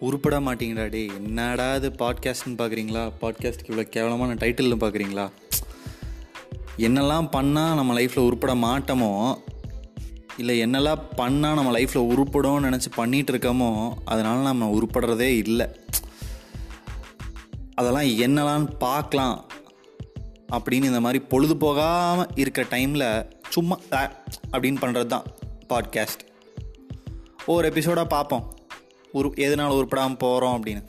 உருப்பட மாட்டீங்கடா டே என்னடா இது பாட்காஸ்ட்னு பார்க்குறீங்களா பாட்காஸ்ட்க்கு இவ்வளோ கேவலமான டைட்டில்னு பார்க்குறீங்களா என்னெல்லாம் பண்ணால் நம்ம லைஃப்பில் உருப்பட மாட்டோமோ இல்லை என்னெல்லாம் பண்ணால் நம்ம லைஃப்பில் உருப்படும்னு நினச்சி பண்ணிகிட்டு இருக்கோமோ அதனால் நம்ம உருப்படுறதே இல்லை. அதெல்லாம் என்னலான்னு பார்க்கலாம் அப்படின்னு இந்த மாதிரி பொழுது போகாமல் இருக்க டைமில் சும்மா அப்படின்னு பண்ணுறது தான் பாட்காஸ்ட் ஒவ்வொரு எபிசோடாக பார்ப்போம். உரு எதனால் உருப்படாமல் போகிறோம் அப்படின்னு.